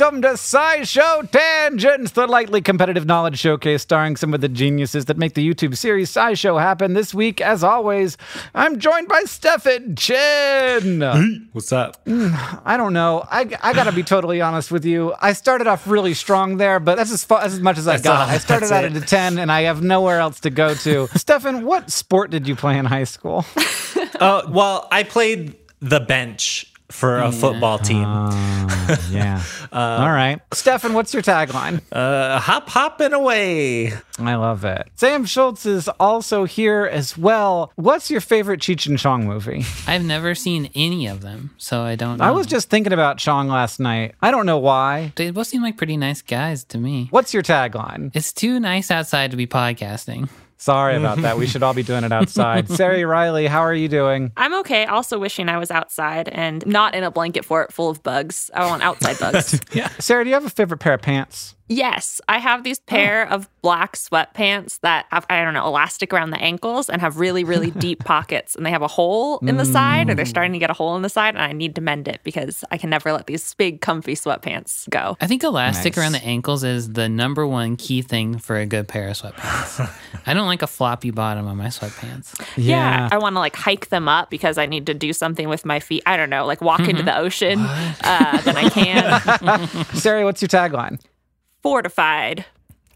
Welcome to SciShow Tangents, the lightly competitive knowledge showcase starring some of the geniuses that make the YouTube series SciShow happen. This week, as always, I'm joined by Stefan Chin. What's up? I don't know. I, I got to be totally honest with you. I started off really strong there, but that's as, far, as much as I That's got. all- I started out it. at a 10 and I have nowhere else to go to. Stefan, what sport did you play in high school? Uh, well, I played the bench for a football team. yeah. All right. Stefan, what's your tagline? Uh, hop, hop, and away. I love it. Sam Schultz is also here as well. What's your favorite Cheech and Chong movie? I've never seen any of them, so I don't know. I was just thinking about Chong last night. I don't know why. They both seem like pretty nice guys to me. What's your tagline? It's too nice outside to be podcasting. Sorry about that. We should all be doing it outside. Ceri Riley, how are you doing? I'm okay. Also wishing I was outside and not in a blanket fort full of bugs. I want outside bugs. yeah. Ceri, do you have a favorite pair of pants? Yes, I have these pair of black sweatpants that have I don't know elastic around the ankles and have really really deep pockets and they have a hole in the side or they're starting to get a hole in the side and I need to mend it because I can never let these big comfy sweatpants go. I think elastic Nice. around the ankles is the number one key thing for a good pair of sweatpants. I don't like a floppy bottom on my sweatpants. Yeah, I want to like hike them up because I need to do something with my feet. I don't know, like walk into the ocean. Uh, then I can. Ceri, what's your tagline? Fortified.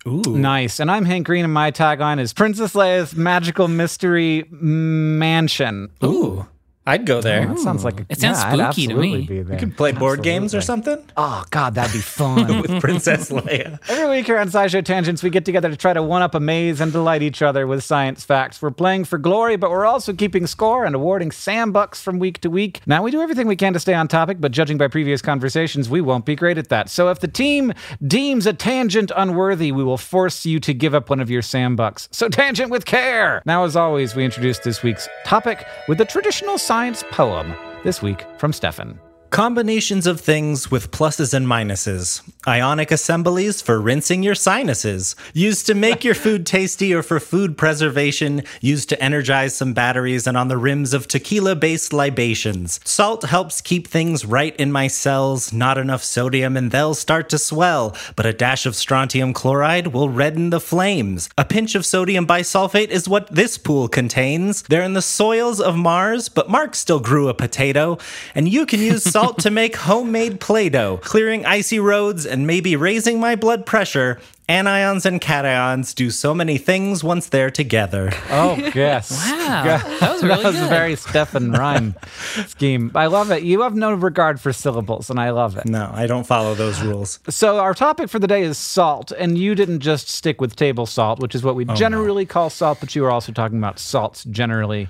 Ooh. Nice. And I'm Hank Green, and my tagline is Princess Leia's Magical Mystery Mansion. Ooh. I'd go there. Oh, that sounds like a, It sounds yeah, spooky to me. Be there. You can play board games or something Oh God, that'd be fun. with Princess Leia. Every week here on SciShow Tangents, we get together to try to one up, a maze and delight each other with science facts. We're playing for glory, but we're also keeping score and awarding Sam bucks from week to week. Now, we do everything we can to stay on topic, but judging by previous conversations, we won't be great at that. So if the team deems a tangent unworthy, we will force you to give up one of your Sam bucks. So tangent with care. Now, as always, we introduce this week's topic with the traditional science poem. This week from Stefan. Combinations of things with pluses and minuses. Ionic assemblies for rinsing your sinuses. Used to make your food tasty or for food preservation. Used to energize some batteries and on the rims of tequila based libations. Salt helps keep things right in my cells. Not enough sodium and they'll start to swell. But a dash of strontium chloride will redden the flames. A pinch of sodium bisulfate is what this pool contains. They're in the soils of Mars, but Mark still grew a potato. And you can use salt to make homemade Play Doh, clearing icy roads and maybe raising my blood pressure. Anions and cations do so many things once they're together. Oh, yes. Wow, Yeah. that was really that was good. a very Stefan rhyme scheme. I love it. You have no regard for syllables, and I love it. No, I don't follow those rules. So, our topic for the day is salt, and you didn't just stick with table salt, which is what we oh, generally call salt, but you were also talking about salts generally,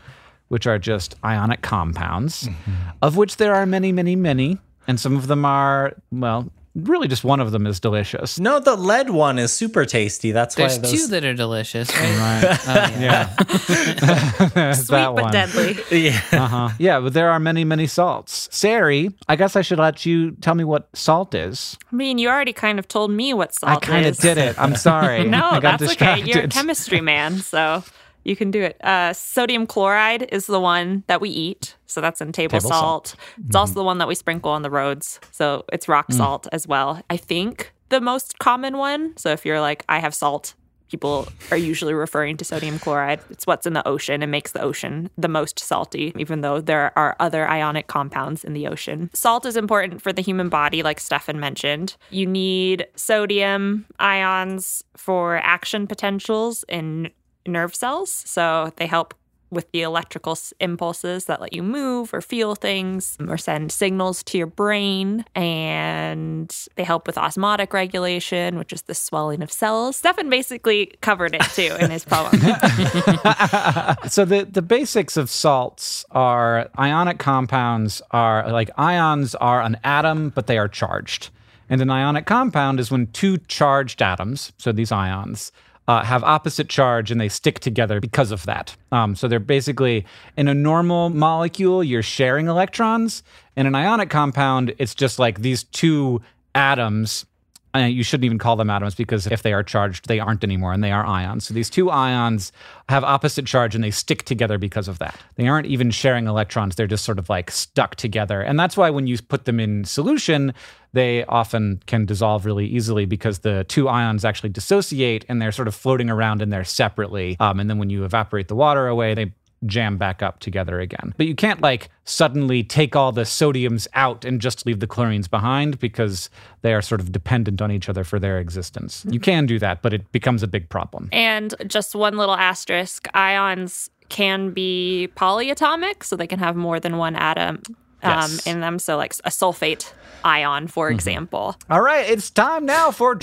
which are just ionic compounds, mm-hmm. of which there are many, many, many, and some of them are, well, really just one of them is delicious. No, the lead one is super tasty. That's There's why those. two that are delicious, right? Right. Oh, yeah. There's Sweet that but one. deadly. yeah. Uh-huh. Yeah, but there are many, many salts. Ceri, I guess I should let you tell me what salt is. I mean, you already kind of told me what salt is. I kind of did it. I'm sorry. No, I got that's distracted. okay. You're a chemistry man, so you can do it. Uh, sodium chloride is the one that we eat, so that's in table, Table salt. salt. Mm-hmm. It's also the one that we sprinkle on the roads, so it's rock Mm. salt as well. I think the most common one. So if you're like, I have salt. People are usually referring to sodium chloride. It's what's in the ocean and makes the ocean the most salty, even though there are other ionic compounds in the ocean. Salt is important for the human body, like Stefan mentioned. You need sodium ions for action potentials in nerve cells. So they help with the electrical impulses that let you move or feel things or send signals to your brain. And they help with osmotic regulation, which is the swelling of cells. Stefan basically covered it too in his poem. so the the basics of salts are ionic compounds are like ions are an atom but they are charged and an ionic compound is when two charged atoms so these ions uh, have opposite charge and they stick together because of that. Um, so they're basically in a normal molecule you're sharing electrons. In an ionic compound it's just like these two atoms uh, you shouldn't even call them atoms because if they are charged, they aren't anymore and they are ions. So these two ions have opposite charge and they stick together because of that. They aren't even sharing electrons, they're just sort of like stuck together. And that's why when you put them in solution, they often can dissolve really easily because the two ions actually dissociate and they're sort of floating around in there separately. Um, and then when you evaporate the water away, they jam back up together again. But you can't like suddenly take all the sodiums out and just leave the chlorines behind because they are sort of dependent on each other for their existence. You can do that, but it becomes a big problem. and just one little asterisk ions can be polyatomic, so they can have more than one atom. Um, Yes. in them, so like a sulfate ion, for example. All right, it's time now for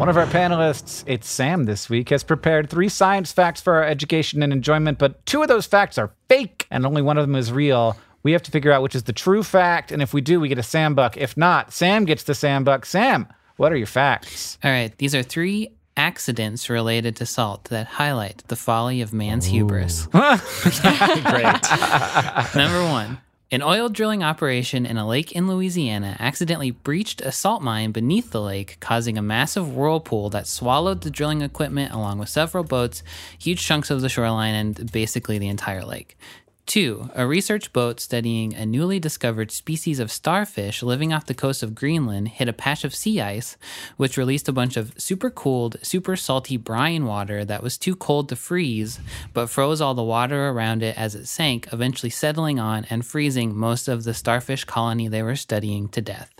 one of our panelists, it's Sam this week, has prepared three science facts for our education and enjoyment, but two of those facts are fake and only one of them is real. We have to figure out which is the true fact, and if we do, we get a Sam buck. If not, Sam gets the Sam buck. Sam, what are your facts? All right, these are three accidents related to salt that highlight the folly of man's hubris. Great. Number one. An oil drilling operation in a lake in Louisiana accidentally breached a salt mine beneath the lake, causing a massive whirlpool that swallowed the drilling equipment along with several boats, huge chunks of the shoreline, and basically the entire lake. Two, a research boat studying a newly discovered species of starfish living off the coast of Greenland hit a patch of sea ice, which released a bunch of super cooled, super salty brine water that was too cold to freeze, but froze all the water around it as it sank, eventually settling on and freezing most of the starfish colony they were studying to death.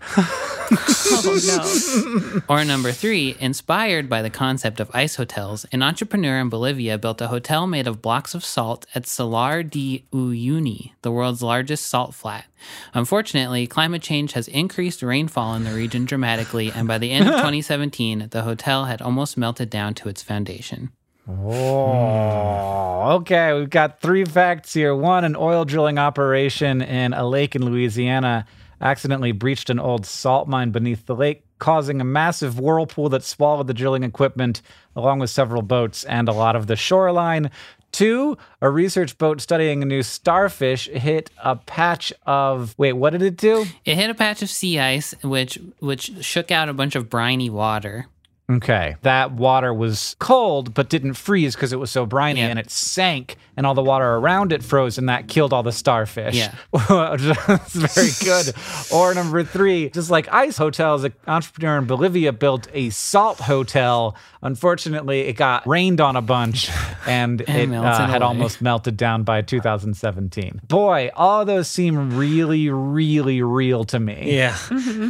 Oh no. Or number three, inspired by the concept of ice hotels, an entrepreneur in Bolivia built a hotel made of blocks of salt at Salar de Uyuni, the world's largest salt flat. Unfortunately, climate change has increased rainfall in the region dramatically, and by the end of 2017, the hotel had almost melted down to its foundation. Oh, okay. We've got three facts here. One, an oil drilling operation in a lake in Louisiana accidentally breached an old salt mine beneath the lake, causing a massive whirlpool that swallowed the drilling equipment, along with several boats and a lot of the shoreline. Two, a research boat studying a new starfish hit a patch of. Wait, what did it do? It hit a patch of sea ice, which which shook out a bunch of briny water. Okay. That water was cold, but didn't freeze because it was so briny Yeah. and it sank and all the water around it froze and that killed all the starfish. Yeah. That's very good. or number three, just like ice hotels, an entrepreneur in Bolivia built a salt hotel. Unfortunately, it got rained on a bunch and, And it uh, had almost melted down by 2017. Boy, all those seem really, really real to me. Yeah.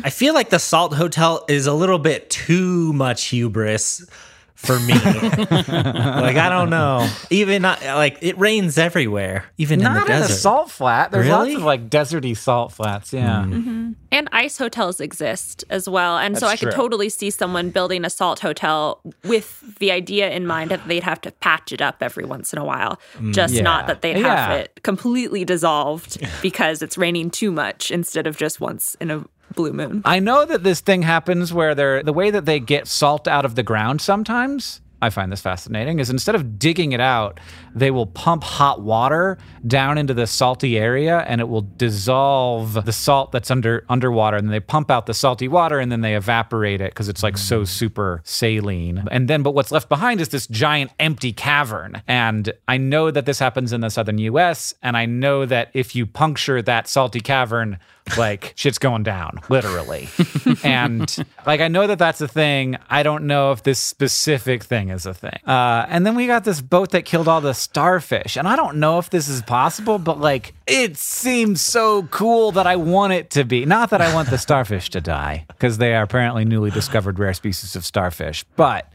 I feel like the Salt Hotel is a little bit too much hubris for me. like I don't know. Even not, like it rains everywhere, even in Not the in a salt flat. There's Really? lots of like deserty salt flats. Yeah. Hmm. Mm-hmm. And ice hotels exist as well. And so I That's could true. totally see someone building a salt hotel with the idea in mind that they'd have to patch it up every once in a while. Mm. Just Yeah. not that they'd Yeah. have it completely dissolved because it's raining too much instead of just once in a blue moon. I know that this thing happens where they're the way that they get salt out of the ground sometimes. I find this fascinating is instead of digging it out, they will pump hot water down into the salty area and it will dissolve the salt that's under underwater and then they pump out the salty water and then they evaporate it because it's like so super saline. And then but what's left behind is this giant empty cavern. And I know that this happens in the southern US and I know that if you puncture that salty cavern like shit's going down literally. And like i know that that's a thing. I don't know if this specific thing is a thing. Uh, and then we got this boat that killed all the starfish. And i don't know if this is possible but like it seems so cool that i want it to be. Not that i want the starfish to die because they are apparently newly discovered rare species of starfish but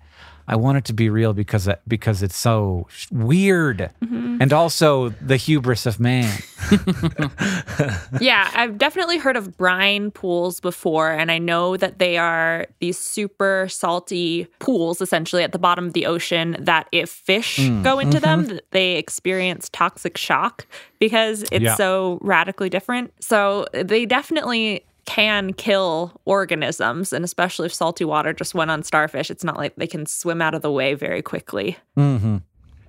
I want it to be real because because it's so weird, and also the hubris of man. yeah, I've definitely heard of brine pools before, and I know that they are these super salty pools essentially at the bottom of the ocean that if fish Mm, go into mm-hmm. them, they experience toxic shock because it's Yeah. so radically different. So they definitely can kill organisms, and especially if salty water just went on starfish, it's not like they can swim out of the way very quickly. Mm-hmm.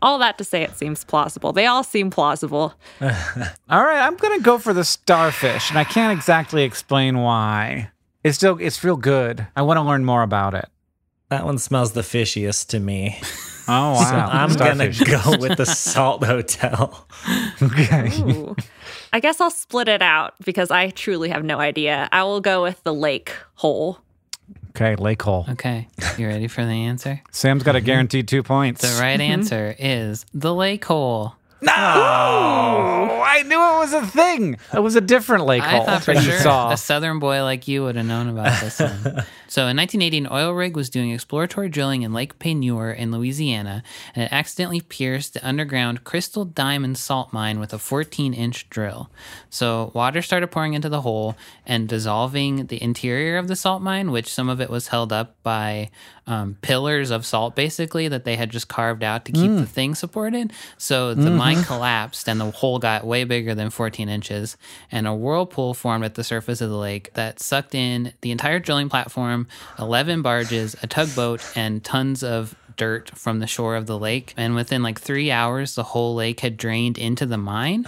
All that to say, it seems plausible. They all seem plausible. All right, I'm gonna go for the starfish, and I can't exactly explain why. It's still it's real good. I want to learn more about it. that one smells the fishiest to me. Oh So I'm Starfish. gonna go with the Salt Hotel. Okay. Ooh. I guess I'll split it out because I truly have no idea. I will go with the lake hole. Okay, lake hole. Okay, you ready for the answer? Sam's got a mm-hmm. guaranteed two points. The right mm-hmm. answer is the lake hole. No, I knew it was a thing. It was a different lake I hole thought for that you sure saw. a southern boy like you would have known about this one. so in 1980, an oil rig was doing exploratory drilling in Lake Peigneur in Louisiana, and it accidentally pierced the underground Crystal Diamond salt mine with a 14-inch drill. So water started pouring into the hole and dissolving the interior of the salt mine, which some of it was held up by um, pillars of salt, basically that they had just carved out to keep the thing supported. So the mine collapsed, and the hole got way bigger than 14 inches, and a whirlpool formed at the surface of the lake that sucked in the entire drilling platform, 11 barges, a tugboat, and tons of dirt from the shore of the lake. And within like three hours, the whole lake had drained into the mine.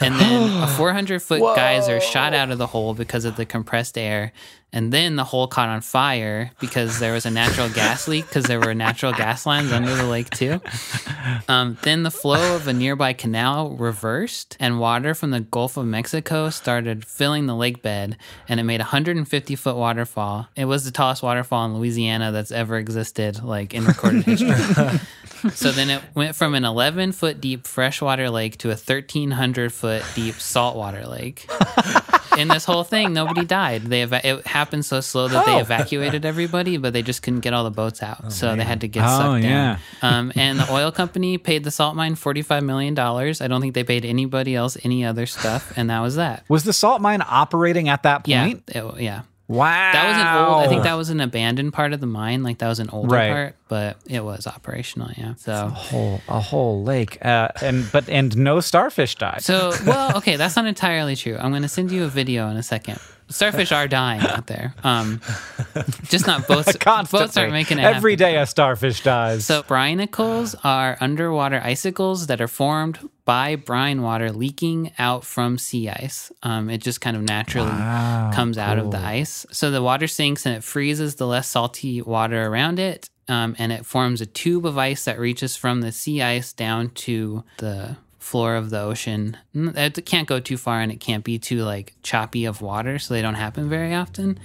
and then a 400 foot geyser shot out of the hole because of the compressed air. And then the hole caught on fire because there was a natural gas leak because there were natural gas lines under the lake too. Um, then the flow of a nearby canal reversed, and water from the Gulf of Mexico started filling the lake bed, and it made a 150 foot waterfall. It was the tallest waterfall in Louisiana that's ever existed, like in recorded history. so then it went from an 11 foot deep freshwater lake to a 1300 foot deep saltwater lake. In this whole thing, nobody died. They eva- it happened so slow that they Oh. evacuated everybody, but they just couldn't get all the boats out, so they had to get Oh, sucked yeah. down. Um, and the oil company paid the salt mine forty-five million dollars. I don't think they paid anybody else any other stuff, and that was that. Was the salt mine operating at that Yeah, point? it- yeah. Wow. That was an old. I think that was an abandoned part of the mine. Like that was an older Right. part, but it was operational. Yeah. So. A whole a whole lake, uh, and but and no starfish died. So, well, okay, that's not entirely true. I'm going to send you a video in a second. Starfish are dying out there. Um, just not boats. Constantly, boats aren't making it every happen. day a starfish dies. So brinicles are underwater icicles that are formed by brine water leaking out from sea ice. Um, it just kind of naturally comes out of the ice. So the water sinks and it freezes the less salty water around it. Um, and it forms a tube of ice that reaches from the sea ice down to the floor of the ocean. It can't go too far and it can't be too like choppy of water, so they don't happen very often.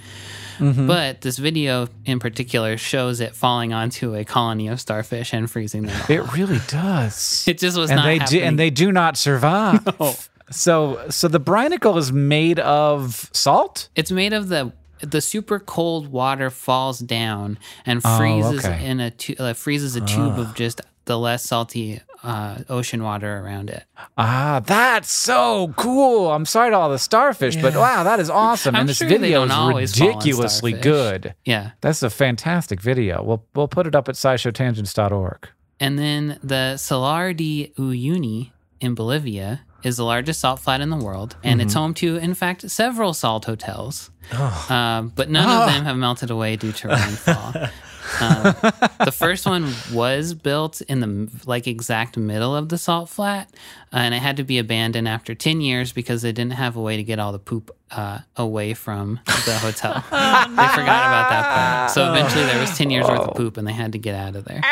But this video in particular shows it falling onto a colony of starfish and freezing them. off. it really does. It just was and not they do, and they do not survive. So so the brinicle is made of salt. It's made of the the super cold water falls down and Oh, freezes okay. in a tu- uh, freezes a tube of just the less salty uh, ocean water around it. Ah, that's so cool. I'm sorry to all the starfish, but wow, that is awesome. And this sure video is always fall on ridiculously good. Yeah. That's a fantastic video. We'll we'll put it up at scishowtangents.org. And then the Salar de Uyuni in Bolivia is the largest salt flat in the world, and it's home to, in fact, several salt hotels. Um, but none of them have melted away due to rainfall. um, the first one was built in the like exact middle of the salt flat, uh, and it had to be abandoned after ten years because they didn't have a way to get all the poop uh, away from the hotel. they forgot about that part. So eventually, there was ten years worth of poop, and they had to get out of there.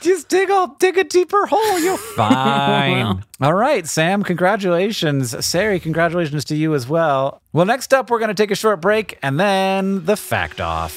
Just dig a dig a deeper hole. You're fine. All right, Sam. Congratulations, Ceri. Congratulations to you as well. Well, next up, we're going to take a short break and then the fact off.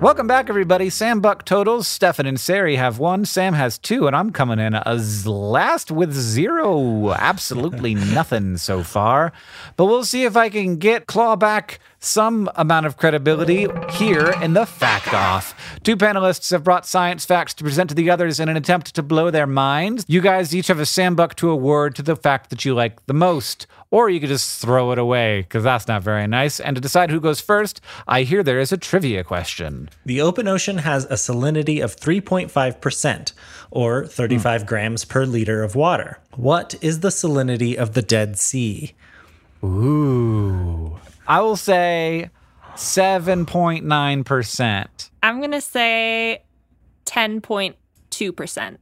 Welcome back, everybody. Sam Buck totals. Stefan and Ceri have one. Sam has two, and I'm coming in as last with zero. Absolutely nothing so far. But we'll see if I can get claw back some amount of credibility here in the fact off. Two panelists have brought science facts to present to the others in an attempt to blow their minds. You guys each have a Sam Buck to award to the fact that you like the most. Or you could just throw it away, because that's not very nice. And to decide who goes first, I hear there is a trivia question. The open ocean has a salinity of 3.5%, or 35 hmm. grams per liter of water. What is the salinity of the Dead Sea? Ooh. I will say 7.9%. I'm going to say 10.2%.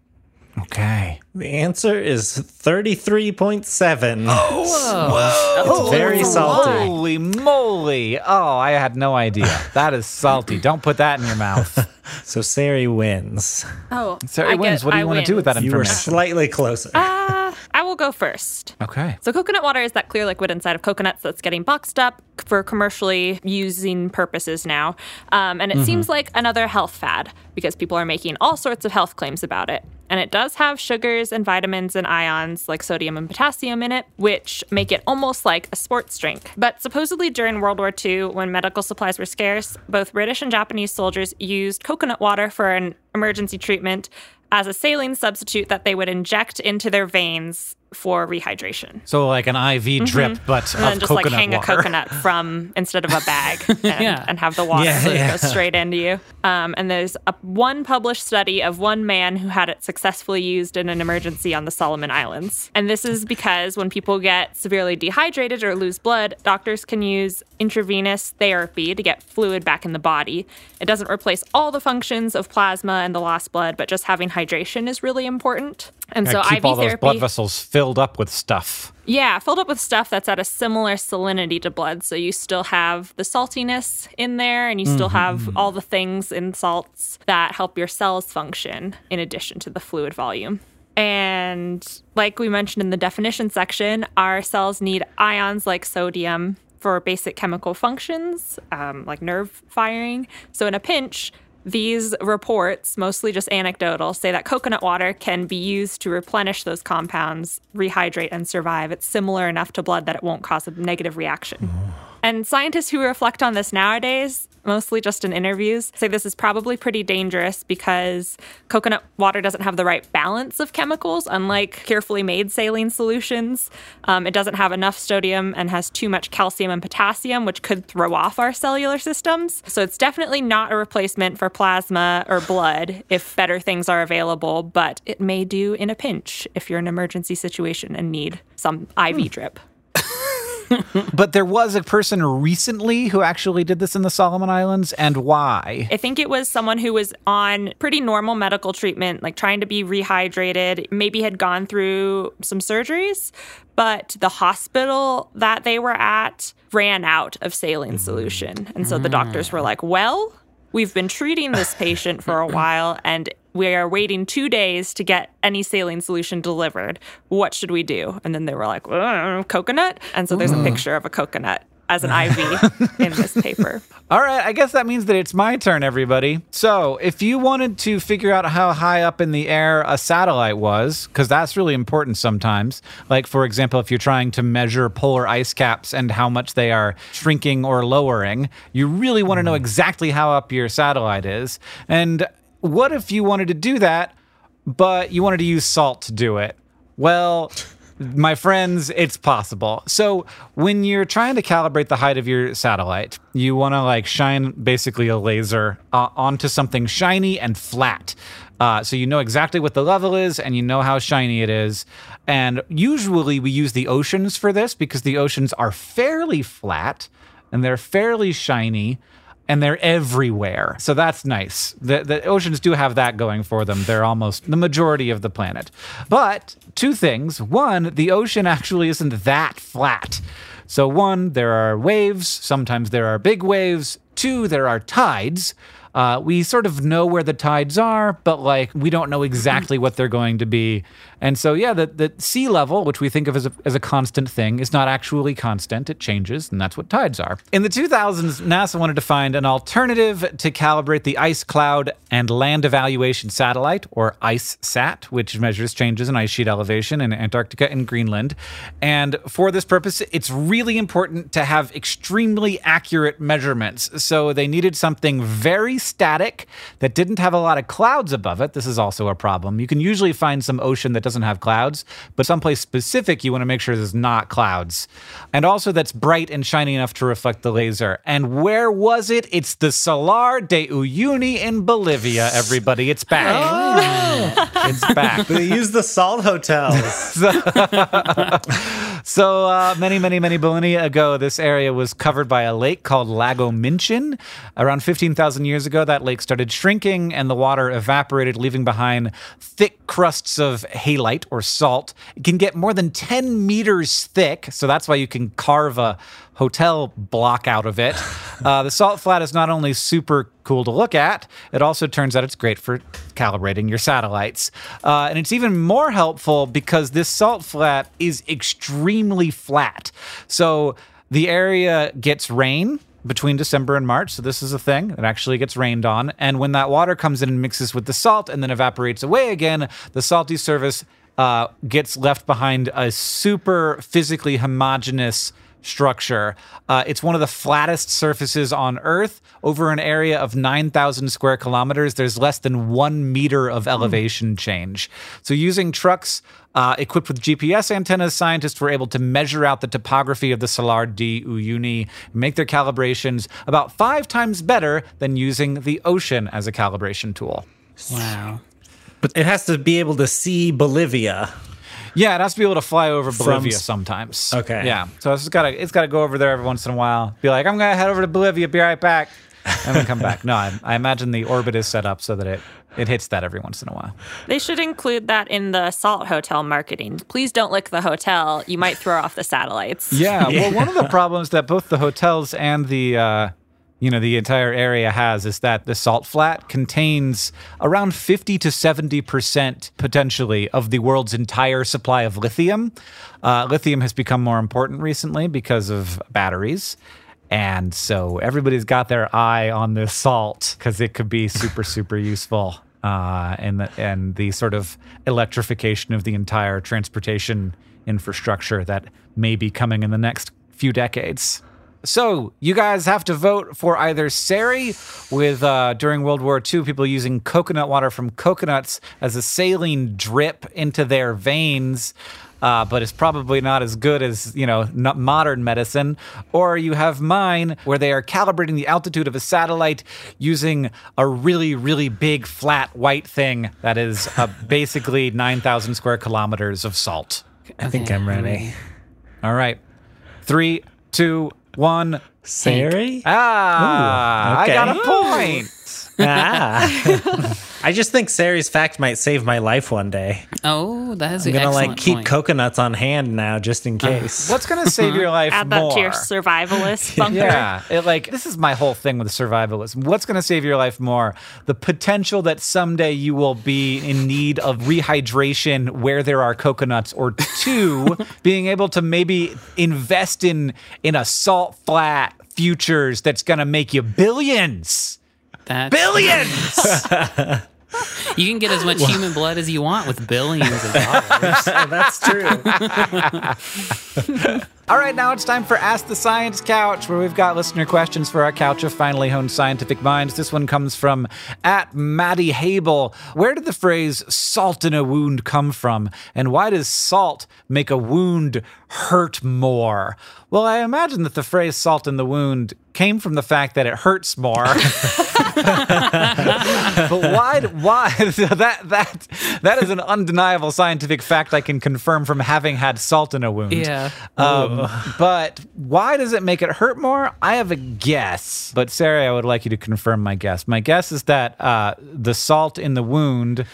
Okay. The answer is 33.7. Whoa. It's very salty. Holy moly. Oh, I had no idea. That is salty. Don't put that in your mouth. So Ceri wins. Oh, Ceri I wins. get- What do you I want to do with that wins. You were slightly closer. Uh, I will go first. okay. So, coconut water is that clear liquid inside of coconuts that's getting boxed up for commercially using purposes now. Um, and it seems like another health fad because people are making all sorts of health claims about it. And it does have sugars and vitamins and ions like sodium and potassium in it, which make it almost like a sports drink. But supposedly during World War II, when medical supplies were scarce, both British and Japanese soldiers used coconut water for an emergency treatment as a saline substitute that they would inject into their veins for rehydration. So like an IV drip, but Mm-hmm. And then just like hang water. a coconut from instead of a bag and, Yeah. and have the water Yeah, so yeah. goes straight into you. Um, and there's a one published study of one man who had it successfully used in an emergency on the Solomon Islands. And this is because when people get severely dehydrated or lose blood, doctors can use intravenous therapy to get fluid back in the body. It doesn't replace all the functions of plasma and the lost blood, but just having hydration is really important. And so keep IV all those therapy blood vessels filled up with stuff. yeah, filled up with stuff that's at a similar salinity to blood. So you still have the saltiness in there and you still have all the things in salts that help your cells function in addition to the fluid volume. And like we mentioned in the definition section, our cells need ions like sodium for basic chemical functions, um, like nerve firing. So in a pinch, these reports, mostly just anecdotal, say that coconut water can be used to replenish those compounds, rehydrate, and survive. It's similar enough to blood that it won't cause a negative reaction. Oh. And scientists who reflect on this nowadays, mostly just in interviews, say this is probably pretty dangerous because coconut water doesn't have the right balance of chemicals, unlike carefully made saline solutions. Um, it doesn't have enough sodium and has too much calcium and potassium, which could throw off our cellular systems. So it's definitely not a replacement for plasma or blood if better things are available, but it may do in a pinch if you're in an emergency situation and need some IV drip. But there was a person recently who actually did this in the Solomon Islands, and why? I think it was someone who was on pretty normal medical treatment, like trying to be rehydrated, maybe had gone through some surgeries, but the hospital that they were at ran out of saline mm. solution. And so the mm. doctors were like, well, we've been treating this patient for a while and We are waiting two days to get any saline solution delivered. What should we do? And then they were like, "Uh, coconut. And so there's a picture of a coconut as an IV in this paper. All right, I guess that means that it's my turn, everybody. So, if you wanted to figure out how high up in the air a satellite was, because that's really important sometimes, like for example, if you're trying to measure polar ice caps and how much they are shrinking or lowering, you really want to know exactly how up your satellite is. And what if you wanted to do that, but you wanted to use salt to do it? Well, my friends, it's possible. So, when you're trying to calibrate the height of your satellite, you want to like shine basically a laser uh, onto something shiny and flat. Uh, so you know exactly what the level is and you know how shiny it is. And usually we use the oceans for this because the oceans are fairly flat and they're fairly shiny and they're everywhere. So that's nice. The, the oceans do have that going for them. They're almost the majority of the planet. But two things. One, the ocean actually isn't that flat. So, one, there are waves. Sometimes there are big waves. Two, there are tides. Uh, we sort of know where the tides are, but like we don't know exactly what they're going to be. And so, yeah, the, the sea level, which we think of as a, as a constant thing, is not actually constant. It changes, and that's what tides are. In the 2000s, NASA wanted to find an alternative to calibrate the Ice Cloud and Land Evaluation Satellite, or ICESat, which measures changes in ice sheet elevation in Antarctica and Greenland. And for this purpose, it's really important to have extremely accurate measurements. So they needed something very static that didn't have a lot of clouds above it. This is also a problem. You can usually find some ocean that doesn't have clouds, but someplace specific you want to make sure there's not clouds. And also that's bright and shiny enough to reflect the laser. And where was it? It's the Salar de Uyuni in Bolivia, everybody. It's back. Oh. it's back. They use the salt hotels. So uh, many, many, many millennia ago, this area was covered by a lake called Lago Minchin. Around 15,000 years ago, that lake started shrinking and the water evaporated, leaving behind thick crusts of halite or salt. It can get more than 10 meters thick, so that's why you can carve a hotel block out of it. Uh, the salt flat is not only super cool to look at, it also turns out it's great for calibrating your satellites. Uh, and it's even more helpful because this salt flat is extremely flat. So the area gets rain between December and March. So this is a thing. It actually gets rained on. And when that water comes in and mixes with the salt and then evaporates away again, the salty surface uh, gets left behind a super physically homogeneous structure. Uh, it's one of the flattest surfaces on Earth. Over an area of 9,000 square kilometers, there's less than one meter of elevation change. So, using trucks uh, equipped with GPS antennas, scientists were able to measure out the topography of the Salar de Uyuni, make their calibrations about five times better than using the ocean as a calibration tool. Wow. but it has to be able to see Bolivia. Yeah, it has to be able to fly over Bolivia s- sometimes. Okay. Yeah, so it's got to it's got to go over there every once in a while. Be like, I'm gonna head over to Bolivia, be right back, and then come back. No, I, I imagine the orbit is set up so that it it hits that every once in a while. They should include that in the salt hotel marketing. Please don't lick the hotel. You might throw off the satellites. Yeah. Well, one of the problems that both the hotels and the uh, you know the entire area has is that the salt flat contains around 50 to 70 percent potentially of the world's entire supply of lithium. Uh, lithium has become more important recently because of batteries. And so everybody's got their eye on this salt because it could be super, super useful. Uh, and, the, and the sort of electrification of the entire transportation infrastructure that may be coming in the next few decades. So you guys have to vote for either Ceri, with uh, during World War II people using coconut water from coconuts as a saline drip into their veins, uh, but it's probably not as good as you know not modern medicine. Or you have mine, where they are calibrating the altitude of a satellite using a really really big flat white thing that is uh, basically nine thousand square kilometers of salt. I think I'm ready. All right, three, two, one. Ceri? Ah, Ooh, okay. I got a point. Ah. I just think Ceri's fact might save my life one day. Oh, that is I'm gonna like keep point. coconuts on hand now, just in case. What's going to save your life Add that more? to your survivalist bunker. Yeah, it, like this is my whole thing with survivalism. What's going to save your life more? The potential that someday you will be in need of rehydration where there are coconuts, or two, being able to maybe invest in in a salt flat futures that's going to make you billions, That's- billions. You can get as much human blood as you want with billions of dollars. That's true. All right, now it's time for Ask the Science Couch, where we've got listener questions for our couch of finely honed scientific minds. This one comes from at Maddie Hable. Where did the phrase salt in a wound come from? And why does salt make a wound hurt more? Well, I imagine that the phrase salt in the wound came from the fact that it hurts more. but why? Why that that that is an undeniable scientific fact I can confirm from having had salt in a wound. Yeah. Um, but why does it make it hurt more? I have a guess, but Ceri, I would like you to confirm my guess. My guess is that uh, the salt in the wound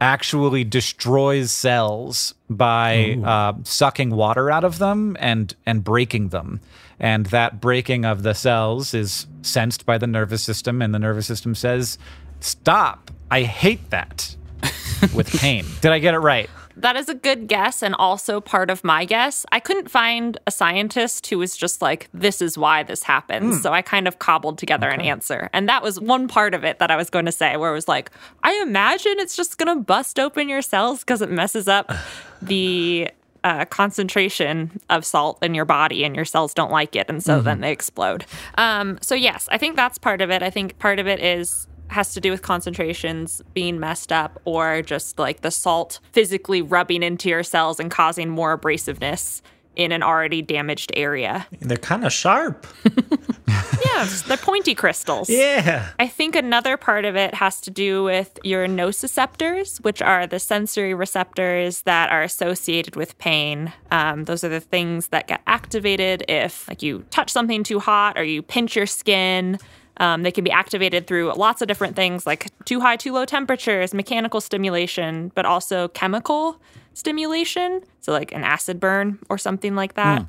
actually destroys cells by uh, sucking water out of them and and breaking them. And that breaking of the cells is sensed by the nervous system, and the nervous system says, "Stop! I hate that." With pain. Did I get it right? That is a good guess and also part of my guess. I couldn't find a scientist who was just like, this is why this happens. So I kind of cobbled together an answer. And that was one part of it that I was going to say, where it was like, I imagine it's just going to bust open your cells because it messes up the. Uh, concentration of salt in your body and your cells don't like it and so then they explode um, so yes i think that's part of it i think part of it is has to do with concentrations being messed up or just like the salt physically rubbing into your cells and causing more abrasiveness in an already damaged area. They're kind of sharp. Yeah, they're pointy crystals. Yeah. I think another part of it has to do with your nociceptors, which are the sensory receptors that are associated with pain. Um, those are the things that get activated if, like, you touch something too hot or you pinch your skin. Um, they can be activated through lots of different things, like too high, too low temperatures, mechanical stimulation, but also chemical stimulation. So, like an acid burn or something like that.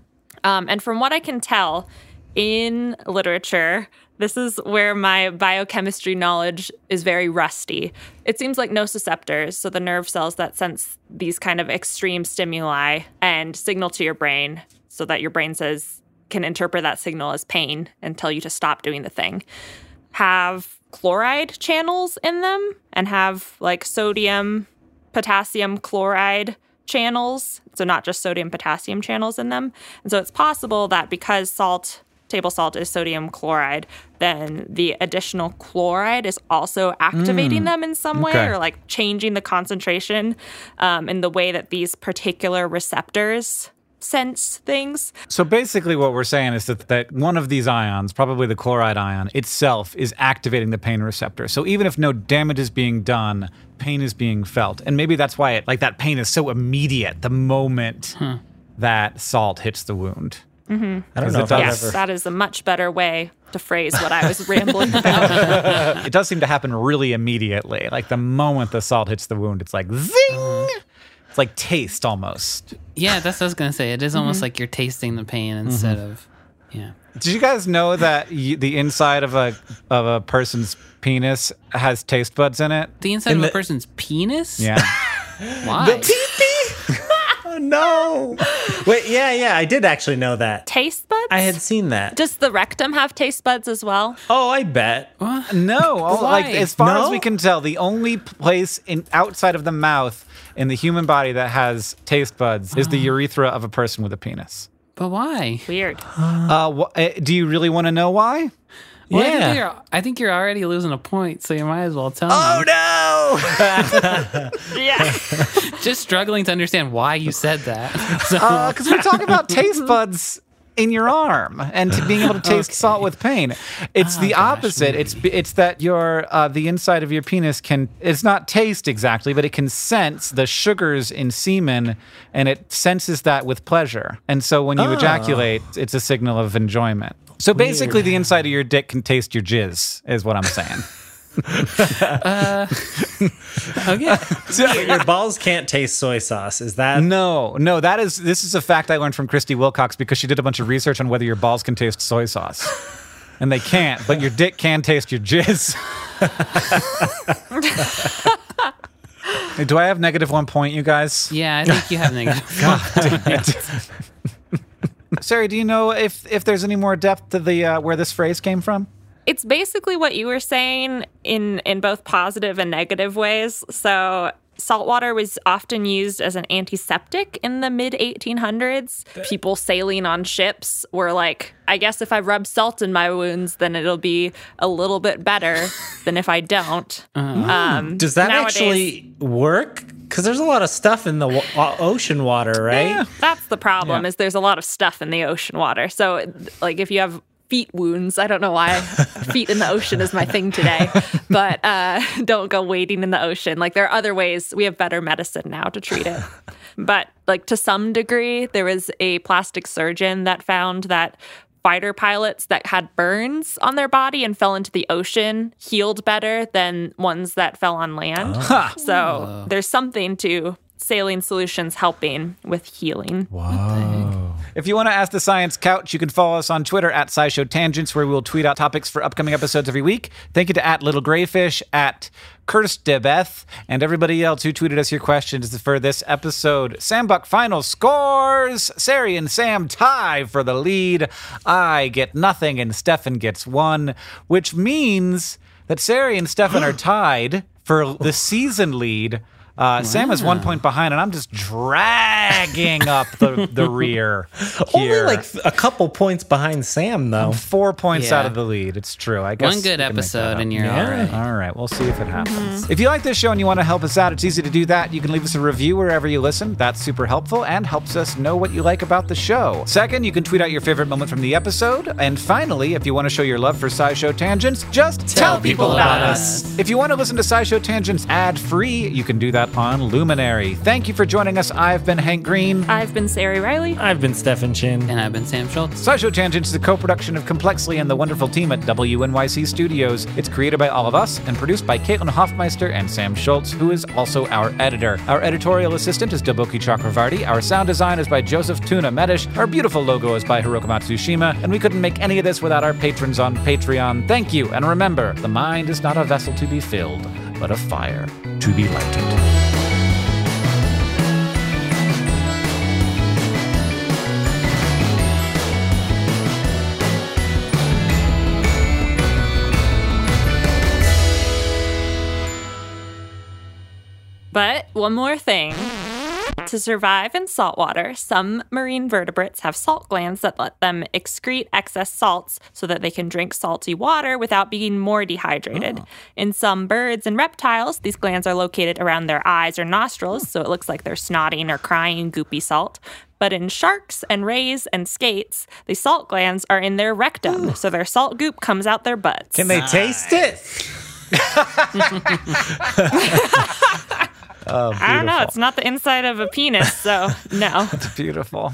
Um, and from what I can tell in literature, this is where my biochemistry knowledge is very rusty. It seems like nociceptors, so the nerve cells that sense these kind of extreme stimuli and signal to your brain so that your brain says, can interpret that signal as pain and tell you to stop doing the thing, have chloride channels in them and have like sodium, potassium chloride channels. So, not just sodium potassium channels in them. And so, it's possible that because salt, table salt, is sodium chloride, then the additional chloride is also activating them in some way Okay. or like changing the concentration um, in the way that these particular receptors sense things. So basically, what we're saying is that, that one of these ions, probably the chloride ion itself, is activating the pain receptor. So even if no damage is being done, pain is being felt, and maybe that's why it like that pain is so immediate the moment hmm. that salt hits the wound. Mm-hmm. I don't 'Cause know if I've Yes, ever. that is a much better way to phrase what I was rambling about. It does seem to happen really immediately. Like the moment the salt hits the wound, it's like zing. Mm-hmm. It's like taste almost. Yeah, that's what I was gonna say. It is almost mm-hmm. like you're tasting the pain instead mm-hmm. of, yeah. Did you guys know that y- the inside of a of a person's penis has taste buds in it? The inside In of a the- person's penis. Yeah. Why? The teepee. oh no! Wait, yeah, yeah, I did actually know that. taste buds? I had seen that. Does the rectum have taste buds as well? Oh, I bet. No, oh, like as far as we can tell, the only place in outside of the mouth in the human body that has taste buds is the urethra of a person with a penis. But why? Weird. Uh, wh- uh, do you really want to know why? Well, I, Yeah. think you're, I think you're already losing a point, so you might as well tell me. Oh me. no! Yeah. Just struggling to understand why you said that. So, Because we're talking about taste buds in your arm and to being able to taste salt with pain. It's the opposite. It's it's that your uh, the inside of your penis can it's not taste exactly, but it can sense the sugars in semen, and it senses that with pleasure. And so when you ejaculate, it's a signal of enjoyment. So basically, the inside of your dick can taste your jizz, is what I'm saying. Okay. Your balls can't taste soy sauce. Is that No, no, that is this is a fact I learned from Christie Wilcox because she did a bunch of research on whether your balls can taste soy sauce. And they can't, but your dick can taste your jizz. Do I have negative one point, you guys? Yeah, I think you have negative. Ceri, do you know if if there's any more depth to the uh, where this phrase came from? It's basically what you were saying in in both positive and negative ways. So salt water was often used as an antiseptic in the mid 1800s. People sailing on ships were like, I guess if I rub salt in my wounds, then it'll be a little bit better than if I don't. Um, does that nowadays- actually work? Because there's a lot of stuff in the uh, ocean water, right? That's the problem Yeah. is there's a lot of stuff in the ocean water. So like if you have feet wounds, I don't know why feet in the ocean is my thing today, but uh, don't go wading in the ocean. Like there are other ways. We have better medicine now to treat it. But like to some degree, there was a plastic surgeon that found that fighter pilots that had burns on their body and fell into the ocean healed better than ones that fell on land. So there's something to saline solutions helping with healing. If you want to ask the Science Couch, you can follow us on Twitter at SciShow Tangents, where we will tweet out topics for upcoming episodes every week. Thank you to at Little Grayfish, at Curtis DeBeth, and everybody else who tweeted us your questions for this episode. Sam Buck final scores. Ceri and Sam tie for the lead. I get nothing, and Stefan gets one, which means that Ceri and Stefan are tied for the season lead. Uh, Sam is one point behind, and I'm just dragging up the, the rear. Only like a couple points behind Sam, though. four points Yeah. out of the lead. It's true. I guess One good we can make that episode up. and you're Yeah. all right. All right, we'll see if it happens. If you like this show and you want to help us out, it's easy to do that. You can leave us a review wherever you listen. That's super helpful and helps us know what you like about the show. Second, you can tweet out your favorite moment from the episode. And finally, if you want to show your love for SciShow Tangents, just tell, people about us. If you want to listen to SciShow Tangents ad free, you can do that on Luminary. Thank you for joining us. I've been Hank Green. I've been Ceri Riley. I've been Stefan Chin. And I've been Sam Schultz. SciShow Tangents is a co-production of Complexly and the wonderful team at WNYC Studios. It's created by all of us and produced by Caitlin Hoffmeister and Sam Schultz, who is also our editor. Our editorial assistant is Deboki Chakravarti. Our sound design is by Joseph Tuna Medish. Our beautiful logo is by Hiroko Matsushima. And we couldn't make any of this without our patrons on Patreon. Thank you. And remember, the mind is not a vessel to be filled, but a fire to be lighted. But one more thing. To survive in saltwater, some marine vertebrates have salt glands that let them excrete excess salts so that they can drink salty water without being more dehydrated. Ah. In some birds and reptiles, these glands are located around their eyes or nostrils, so it looks like they're snotting or crying goopy salt. But in sharks and rays and skates, the salt glands are in their rectum, so their salt goop comes out their butts. Can they taste it? Oh, I don't know. It's not the inside of a penis, so no. It's beautiful.